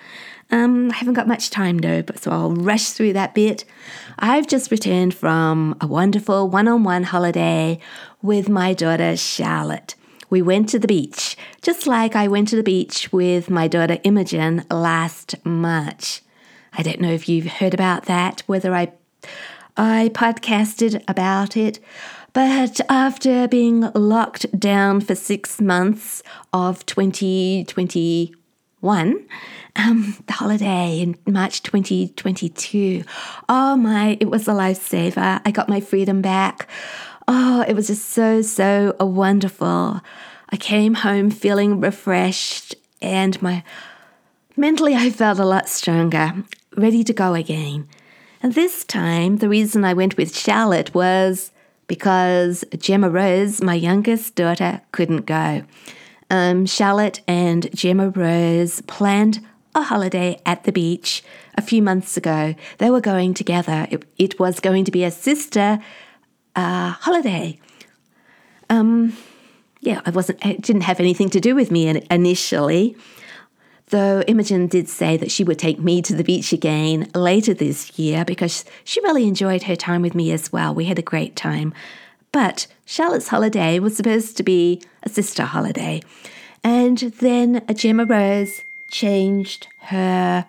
Um, I haven't got much time though, but so I'll rush through that bit. I've just returned from a wonderful one on one holiday with my daughter Charlotte. We went to the beach, just like I went to the beach with my daughter Imogen last March. I don't know if you've heard about that, whether I I podcasted about it. But after being locked down for six months of 2021, um, the holiday in March 2022, oh my, it was a lifesaver. I got my freedom back. Oh, it was just so, so wonderful. I came home feeling refreshed and my mentally I felt a lot stronger, ready to go again. And this time, the reason I went with Charlotte was because Gemma Rose, my youngest daughter, couldn't go. Um, Charlotte and Gemma Rose planned a holiday at the beach a few months ago. They were going together. It, it was going to be a sister uh, holiday. Um, yeah, I wasn't. It didn't have anything to do with me initially. Though Imogen did say that she would take me to the beach again later this year because she really enjoyed her time with me as well. We had a great time. But Charlotte's holiday was supposed to be a sister holiday. And then a Gemma Rose changed her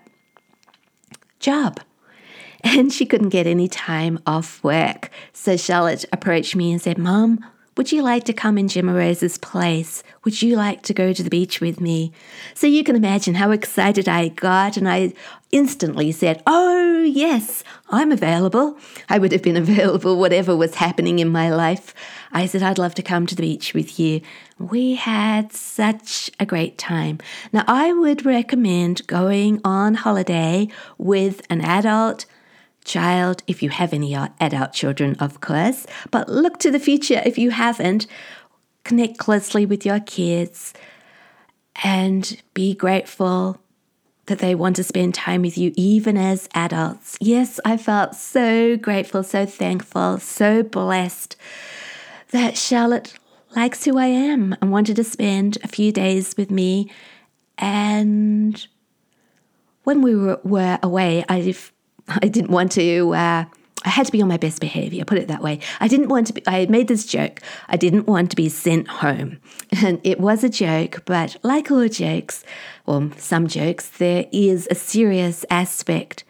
job and she couldn't get any time off work. So Charlotte approached me and said, Mom, would you like to come in Gemma Rose's place? Would you like to go to the beach with me? So you can imagine how excited I got, and I instantly said, Oh, yes, I'm available. I would have been *laughs* available whatever was happening in my life. I said, I'd love to come to the beach with you. We had such a great time. Now, I would recommend going on holiday with an adult child if you have any uh, adult children, of course. But look to the future if you haven't. Connect closely with your kids and be grateful that they want to spend time with you, even as adults. Yes, I felt so grateful, so thankful, so blessed that Charlotte likes who I am and wanted to spend a few days with me. And when we were, away, I I didn't want to. Uh, I had to be on my best behavior, put it that way. I didn't want to be, I made this joke. I didn't want to be sent home. *laughs* And it was a joke, but like all jokes, or some jokes, there is a serious aspect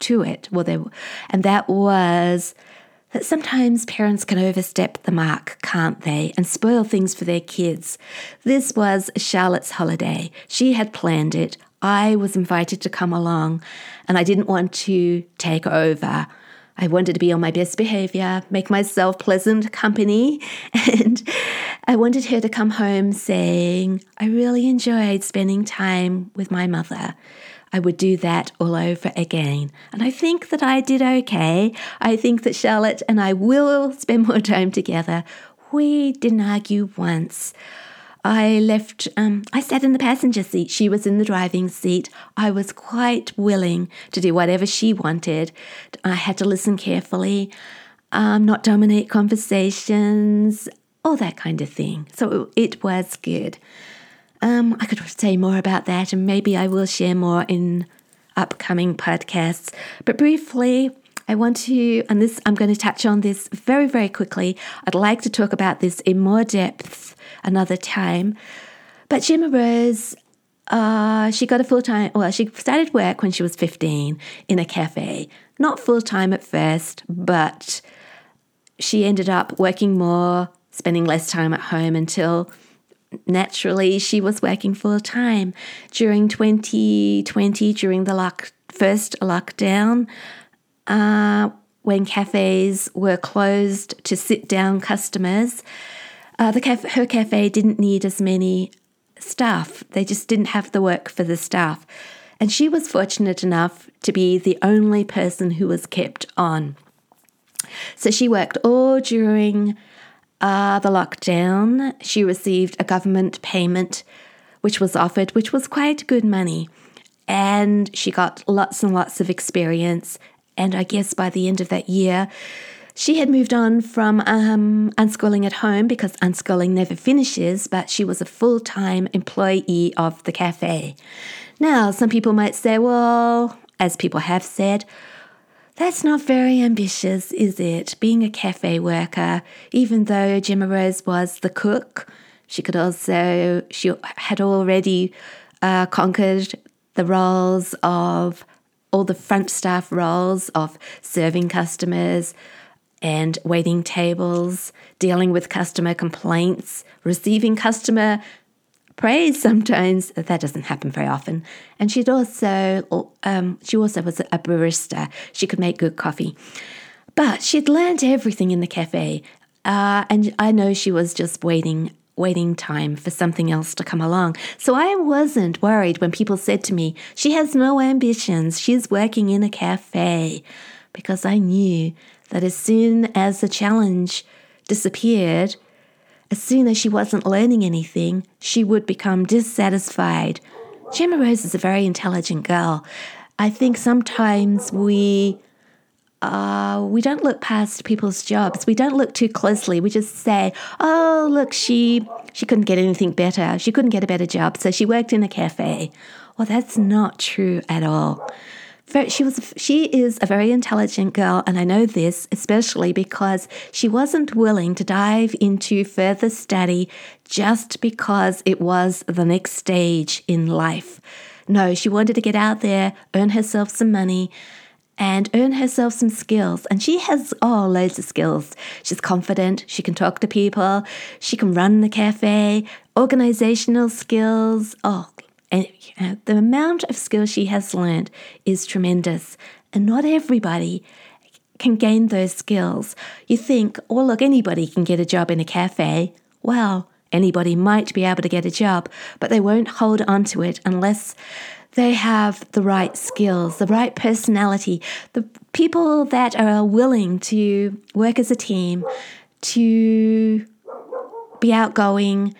to it. Well, there, and that was that sometimes parents can overstep the mark, can't they, and spoil things for their kids. This was Charlotte's holiday. She had planned it. I was invited to come along, and I didn't want to take over. I wanted to be on my best behavior, make myself pleasant company, *laughs* and I wanted her to come home saying, I really enjoyed spending time with my mother. I would do that all over again. And I think that I did okay. I think that Charlotte and I will spend more *laughs* time together. We didn't argue once. I left, um, I sat in the passenger seat. She was in the driving seat. I was quite willing to do whatever she wanted. I had to listen carefully, um, not dominate conversations, all that kind of thing. So it was good. Um, I could say more about that, and maybe I will share more in upcoming podcasts. But briefly, I want to, and this, I'm going to touch on this very, very quickly. I'd like to talk about this in more depth another time. But Gemma Rose, uh, she got a full time, well, she started work when she was 15 in a cafe. Not full time at first, but she ended up working more, spending less time at home until naturally she was working full time. During 2020, during the lock, first lockdown, uh, when cafes were closed to sit down customers, uh, the her cafe didn't need as many staff. They just didn't have the work for the staff. And she was fortunate enough to be the only person who was kept on. So she worked all during uh, the lockdown. She received a government payment, which was offered, which was quite good money. And she got lots and lots of experience. And I guess by the end of that year, she had moved on from um, unschooling at home because unschooling never finishes, but she was a full time employee of the cafe. Now, some people might say, well, as people have said, that's not very ambitious, is it? Being a cafe worker, even though Gemma Rose was the cook, she could also, she had already uh, conquered the roles of all the front staff roles of serving customers and waiting tables, dealing with customer complaints, receiving customer praise sometimes. That doesn't happen very often. And she'd also, um, she also was a barista. She could make good coffee. But she'd learned everything in the cafe. Uh, and I know she was just waiting waiting time for something else to come along. So I wasn't worried when people said to me, She has no ambitions, she's working in a cafe, because I knew that as soon as the challenge disappeared, as soon as she wasn't learning anything, she would become dissatisfied. Gemma Rose is a very intelligent girl. I think sometimes we uh, we don't look past people's jobs. We don't look too closely. We just say, "Oh, look, she she couldn't get anything better. She couldn't get a better job, so she worked in a cafe." Well, that's not true at all she was she is a very intelligent girl and I know this especially because she wasn't willing to dive into further study just because it was the next stage in life. No, she wanted to get out there, earn herself some money and earn herself some skills. And she has oh loads of skills. She's confident, she can talk to people, she can run the cafe, organizational skills. Oh, and uh, the amount of skills she has learned is tremendous. And not everybody can gain those skills. You think, oh, look, anybody can get a job in a cafe. Well, anybody might be able to get a job, but they won't hold on to it unless they have the right skills, the right personality, the people that are willing to work as a team, to be outgoing,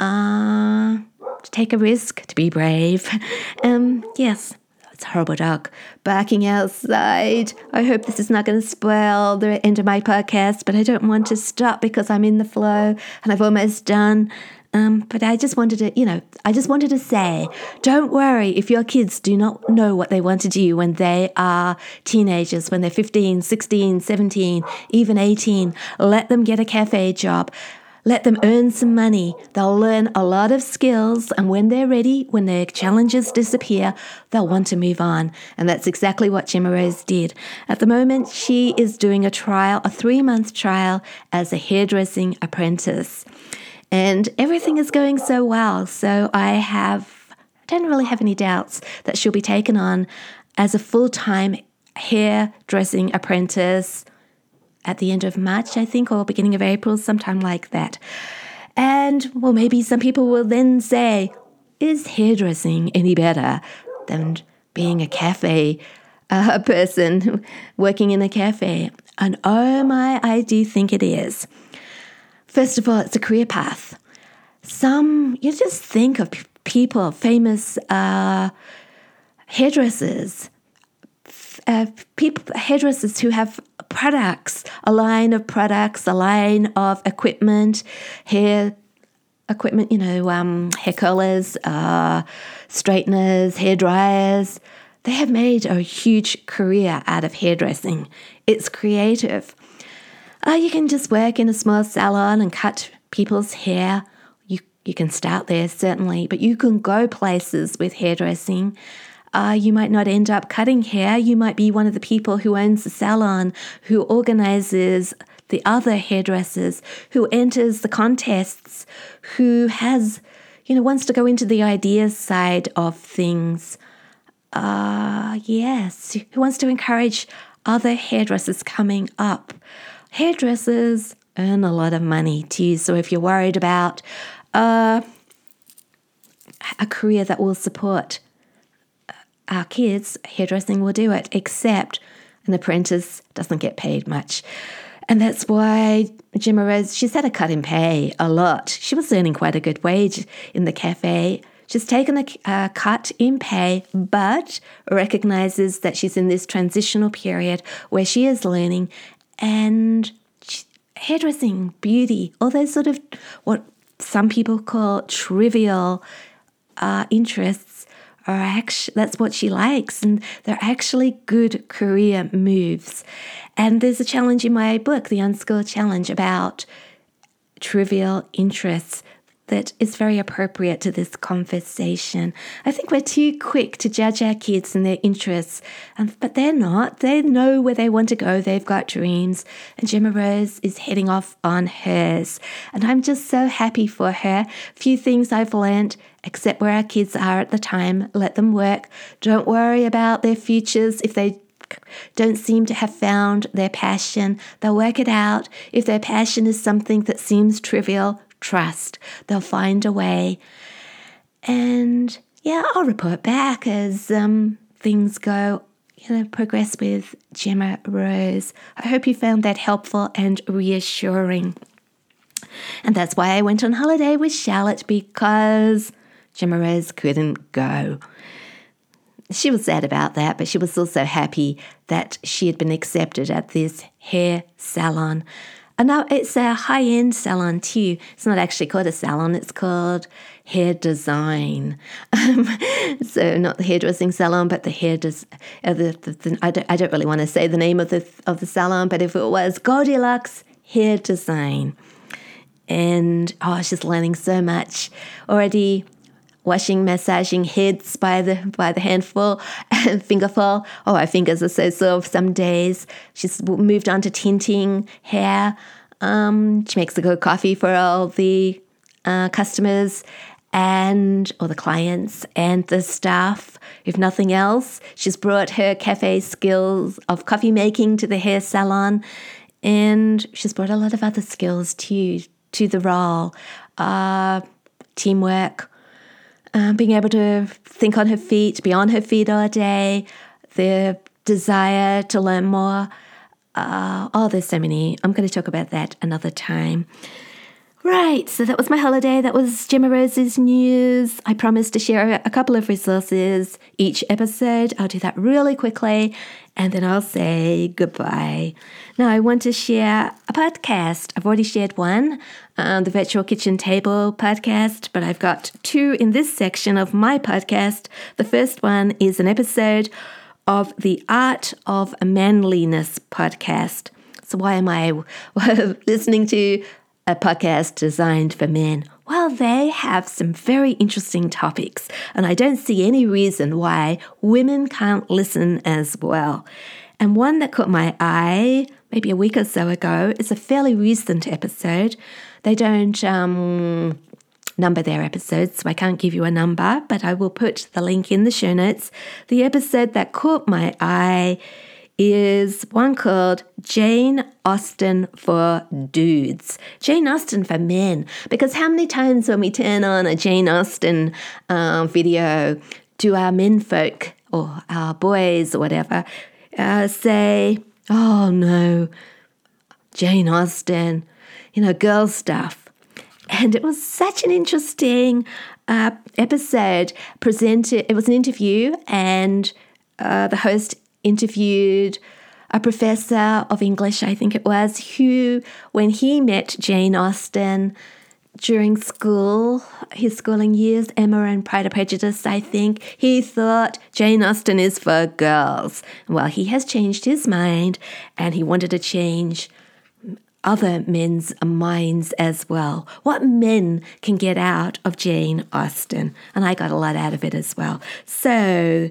uh, to take a risk, to be brave. *laughs* Um, yes, it's a horrible dog barking outside. I hope this is not going to spoil the end of my podcast, but I don't want to stop because I'm in the flow and I've almost done. Um, but I just wanted to, you know, I just wanted to say, don't worry if your kids do not know what they want to do when they are teenagers, when they're 15, 16, 17, even 18. Let them get a cafe job. Let them earn some money. They'll learn a lot of skills, and when they're ready, when their challenges disappear, they'll want to move on. And that's exactly what Gemma Rose did. At the moment, she is doing a trial, a three month trial as a hairdressing apprentice. And everything is going so well. So I have, I don't really have any doubts that she'll be taken on as a full time hairdressing apprentice at the end of March, I think, or beginning of April, sometime like that. And, well, maybe some people will then say, is hairdressing any better than being a cafe uh, *laughs* person working in a cafe. And oh my, I do think it is. First of all, it's a career path. Some, you just think of people, famous uh, hairdressers, uh, people, hairdressers who have products, a line of products, a line of equipment, hair equipment, you know, um, hair curlers, uh, straighteners, hair dryers. They have made a huge career out of hairdressing. It's creative. Uh, you can just work in a small salon and cut people's hair. You, you can start there, certainly, but you can go places with hairdressing. Uh, you might not end up cutting hair. You might be one of the people who owns the salon, who organizes the other hairdressers, who enters the contests, who has, you know, wants to go into the ideas side of things. Uh, yes, who wants to encourage other hairdressers coming up. Hairdressers earn a lot of money too, so if you're worried about uh, a career that will support our kids, hairdressing will do it, except an apprentice doesn't get paid much. And that's why Gemma Rose, she's had a cut in pay a lot. She was earning quite a good wage in the cafe. She's taken a, a cut in pay, but recognizes that she's in this transitional period where she is learning and hairdressing, beauty, all those sort of what some people call trivial uh, interests are actually that's what she likes and they're actually good career moves. And there's a challenge in my book the Unschool challenge about trivial interests that is very appropriate to this conversation. I think we're too quick to judge our kids and their interests, um, but they're not. They know where they want to go, they've got dreams, and Gemma Rose is heading off on hers. And I'm just so happy for her. Few things I've learned accept where our kids are at the time, let them work. Don't worry about their futures if they don't seem to have found their passion. They'll work it out. If their passion is something that seems trivial, trust. They'll find a way. And yeah, I'll report back as um, things go, you know, progress with Gemma Rose. I hope you found that helpful and reassuring. And that's why I went on holiday with Charlotte because Gemma Rose couldn't go. She was sad about that, but she was also happy that she had been accepted at this hair salon. And now it's a high end salon too. It's not actually called a salon, it's called hair design. Um, *laughs* so, not the hairdressing salon, but the hair des- uh, the, the, the, I, don't, I don't really want to say the name of the, of the salon, but if it was Goldilocks Hair Design. And oh, she's learning so much already washing, massaging heads by the by the handful *laughs* and fingerful. Oh, her fingers are so sore some days. She's moved on to tinting hair. Um, she makes a good coffee for all the uh, customers and or the clients and the staff. If nothing else, she's brought her cafe skills of coffee making to the hair salon, and she's brought a lot of other skills too to the role. Uh, teamwork, uh, being able to think on her feet, be on her feet all day, the desire to learn more. Uh, oh, there's so many. I'm going to talk about that another time. Right, so that was my holiday. That was Gemma Rose's news. I promised to share a couple of resources each episode. I'll do that really quickly and then I'll say goodbye. Now, I want to share a podcast. I've already shared one, uh, the Virtual Kitchen Table podcast, but I've got two in this section of my podcast. The first one is an episode of the Art of Manliness podcast. So, why am I *laughs* listening to a podcast designed for men? Well, they have some very interesting topics, and I don't see any reason why women can't listen as well. And one that caught my eye maybe a week or so ago is a fairly recent episode. They don't um, number their episodes, so I can't give you a number, but I will put the link in the show notes. The episode that caught my eye is one called Jane Austen for Dudes. Jane Austen for men. Because how many times when we turn on a Jane Austen uh, video do our men folk or our boys or whatever uh, say, oh no, Jane Austen, you know, girl stuff. And it was such an interesting uh, episode presented. It was an interview, and uh, the host interviewed a professor of English, I think it was, who, when he met Jane Austen during school, his schooling years, Emma and Pride and Prejudice, I think, he thought Jane Austen is for girls. Well, he has changed his mind and he wanted to change other men's minds as well. What men can get out of Jane Austen. And I got a lot out of it as well. So,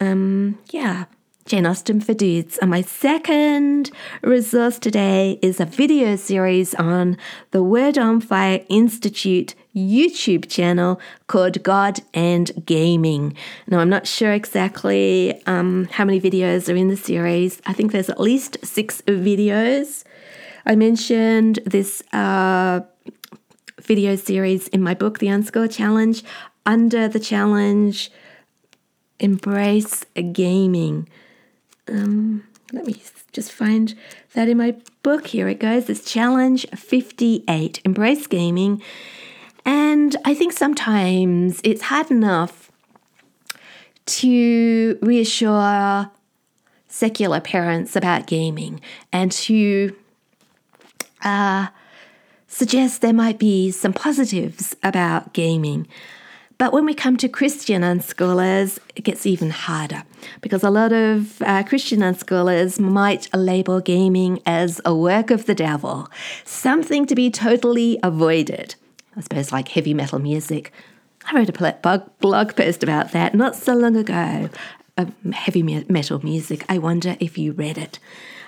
um, yeah. Jane Austen for Dudes. And my second resource today is a video series on the Word on Fire Institute YouTube channel called God and Gaming. Now, I'm not sure exactly um, how many videos are in the series. I think there's at least six videos. I mentioned this uh, video series in my book, The Unschool Challenge. Under the challenge, Embrace Gaming. Um, let me just find that in my book. Here it goes. It's Challenge 58 Embrace Gaming. And I think sometimes it's hard enough to reassure secular parents about gaming and to uh, suggest there might be some positives about gaming. But when we come to Christian unschoolers, it gets even harder because a lot of uh, Christian unschoolers might label gaming as a work of the devil, something to be totally avoided. I suppose, like heavy metal music. I wrote a blog post about that not so long ago. Uh, heavy metal music. I wonder if you read it.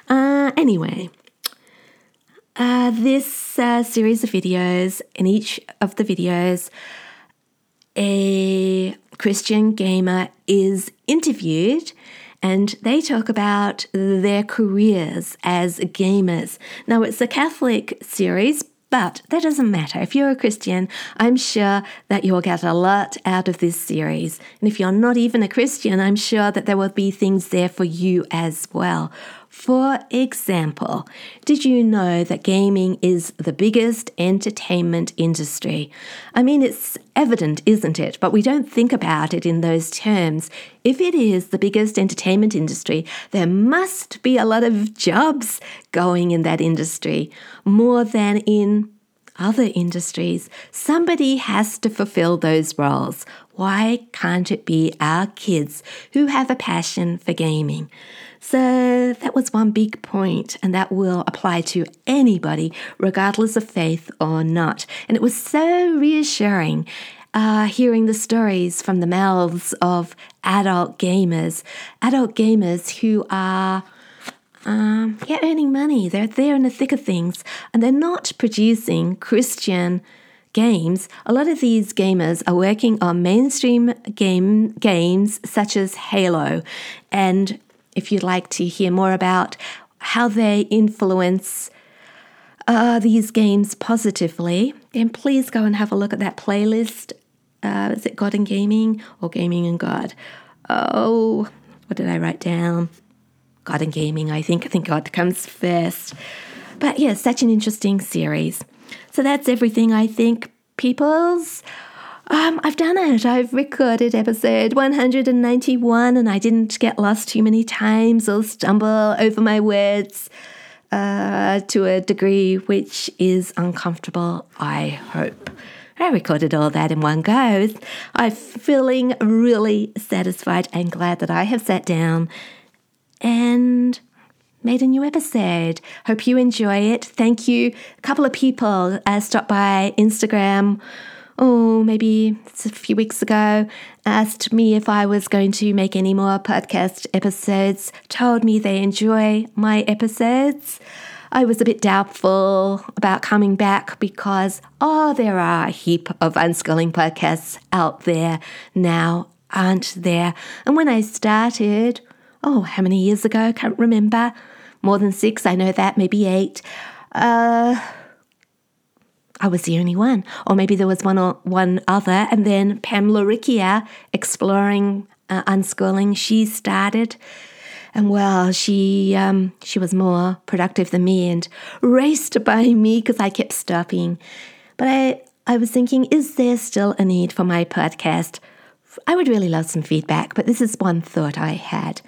Uh, anyway, uh, this uh, series of videos, in each of the videos, a Christian gamer is interviewed and they talk about their careers as gamers. Now, it's a Catholic series, but that doesn't matter. If you're a Christian, I'm sure that you'll get a lot out of this series. And if you're not even a Christian, I'm sure that there will be things there for you as well. For example, did you know that gaming is the biggest entertainment industry? I mean, it's evident, isn't it? But we don't think about it in those terms. If it is the biggest entertainment industry, there must be a lot of jobs going in that industry, more than in other industries. Somebody has to fulfill those roles. Why can't it be our kids who have a passion for gaming? So that was one big point, and that will apply to anybody, regardless of faith or not. And it was so reassuring uh, hearing the stories from the mouths of adult gamers, adult gamers who are. Um, yeah, earning money. They're there in the thick of things, and they're not producing Christian games. A lot of these gamers are working on mainstream game games such as Halo, and if you'd like to hear more about how they influence uh, these games positively, then please go and have a look at that playlist. Uh, is it God and Gaming or Gaming and God? Oh, what did I write down? God and Gaming, I think. I think God comes first. But yeah, such an interesting series. So that's everything, I think, peoples. Um, I've done it. I've recorded episode 191 and I didn't get lost too many times or stumble over my words uh, to a degree which is uncomfortable, I hope. I recorded all that in one go. I'm feeling really satisfied and glad that I have sat down and made a new episode. Hope you enjoy it. Thank you. A couple of people uh, stopped by Instagram oh, maybe it's a few weeks ago, asked me if I was going to make any more podcast episodes, told me they enjoy my episodes. I was a bit doubtful about coming back because, oh, there are a heap of unschooling podcasts out there now, aren't there? And when I started, oh, how many years ago? I can't remember. More than six, I know that, maybe eight. Uh, I was the only one. Or maybe there was one or one other, and then Pam Laricchia exploring uh, unschooling she started. And well, she um, she was more productive than me and raced by me because I kept stopping. But I I was thinking, is there still a need for my podcast? I would really love some feedback, but this is one thought I had.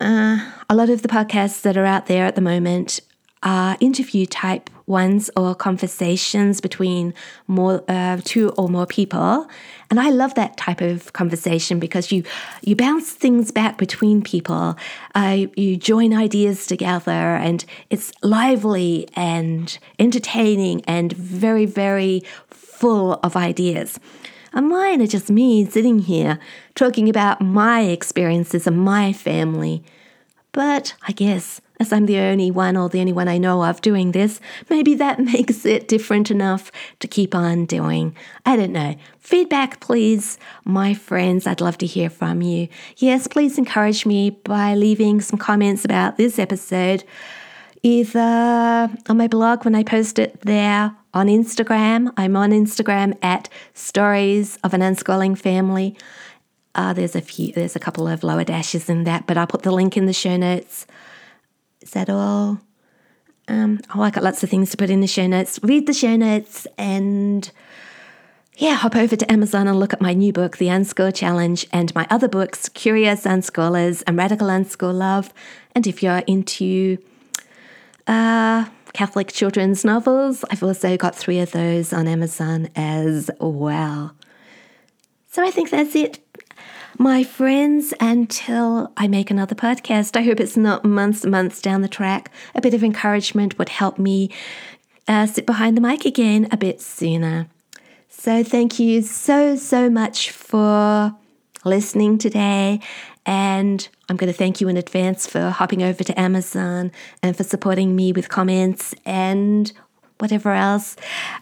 Uh, a lot of the podcasts that are out there at the moment are interview type ones or conversations between more uh, two or more people. And i love that type of conversation because you you bounce things back between people. Uh, you join ideas together and it's lively and entertaining and very very full of ideas. And mine are just me sitting here talking about my experiences and my family. But I guess, as I'm the only one or the only one I know of doing this, maybe that *laughs* makes it different enough to keep on doing. I don't know. Feedback, please, my friends. I'd love to hear from you. Yes, please encourage me by leaving some comments about this episode, either on my blog when I post it there on Instagram. I'm on Instagram at Stories of an Unschooling Family. Uh, there's a few, there's a couple of lower dashes in that, but I'll put the link in the show notes. Is that all? Um, oh, I got lots of things to put in the show notes. Read the show notes and yeah, hop over to Amazon and look at my new book, The Unschool Challenge, and my other books, Curious Unschoolers and Radical Unschool Love. And if you're into uh, Catholic children's novels. I've also got three of those on Amazon as well. So I think that's it. My friends, until I make another podcast, I hope it's not months and months down the track. A bit of encouragement would help me uh, sit behind the mic again a bit sooner. So, thank you so, so much for listening today. And I'm going to thank you in advance for hopping over to Amazon and for supporting me with comments and whatever else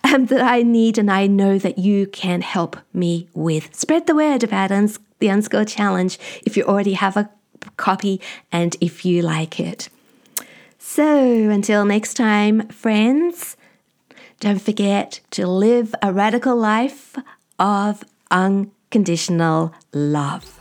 um, that I need. And I know that you can help me with. Spread the word about uns- the Unschool Challenge if you already have a copy and if you like it. So until next time, friends, don't forget to live a radical life of unconditional love.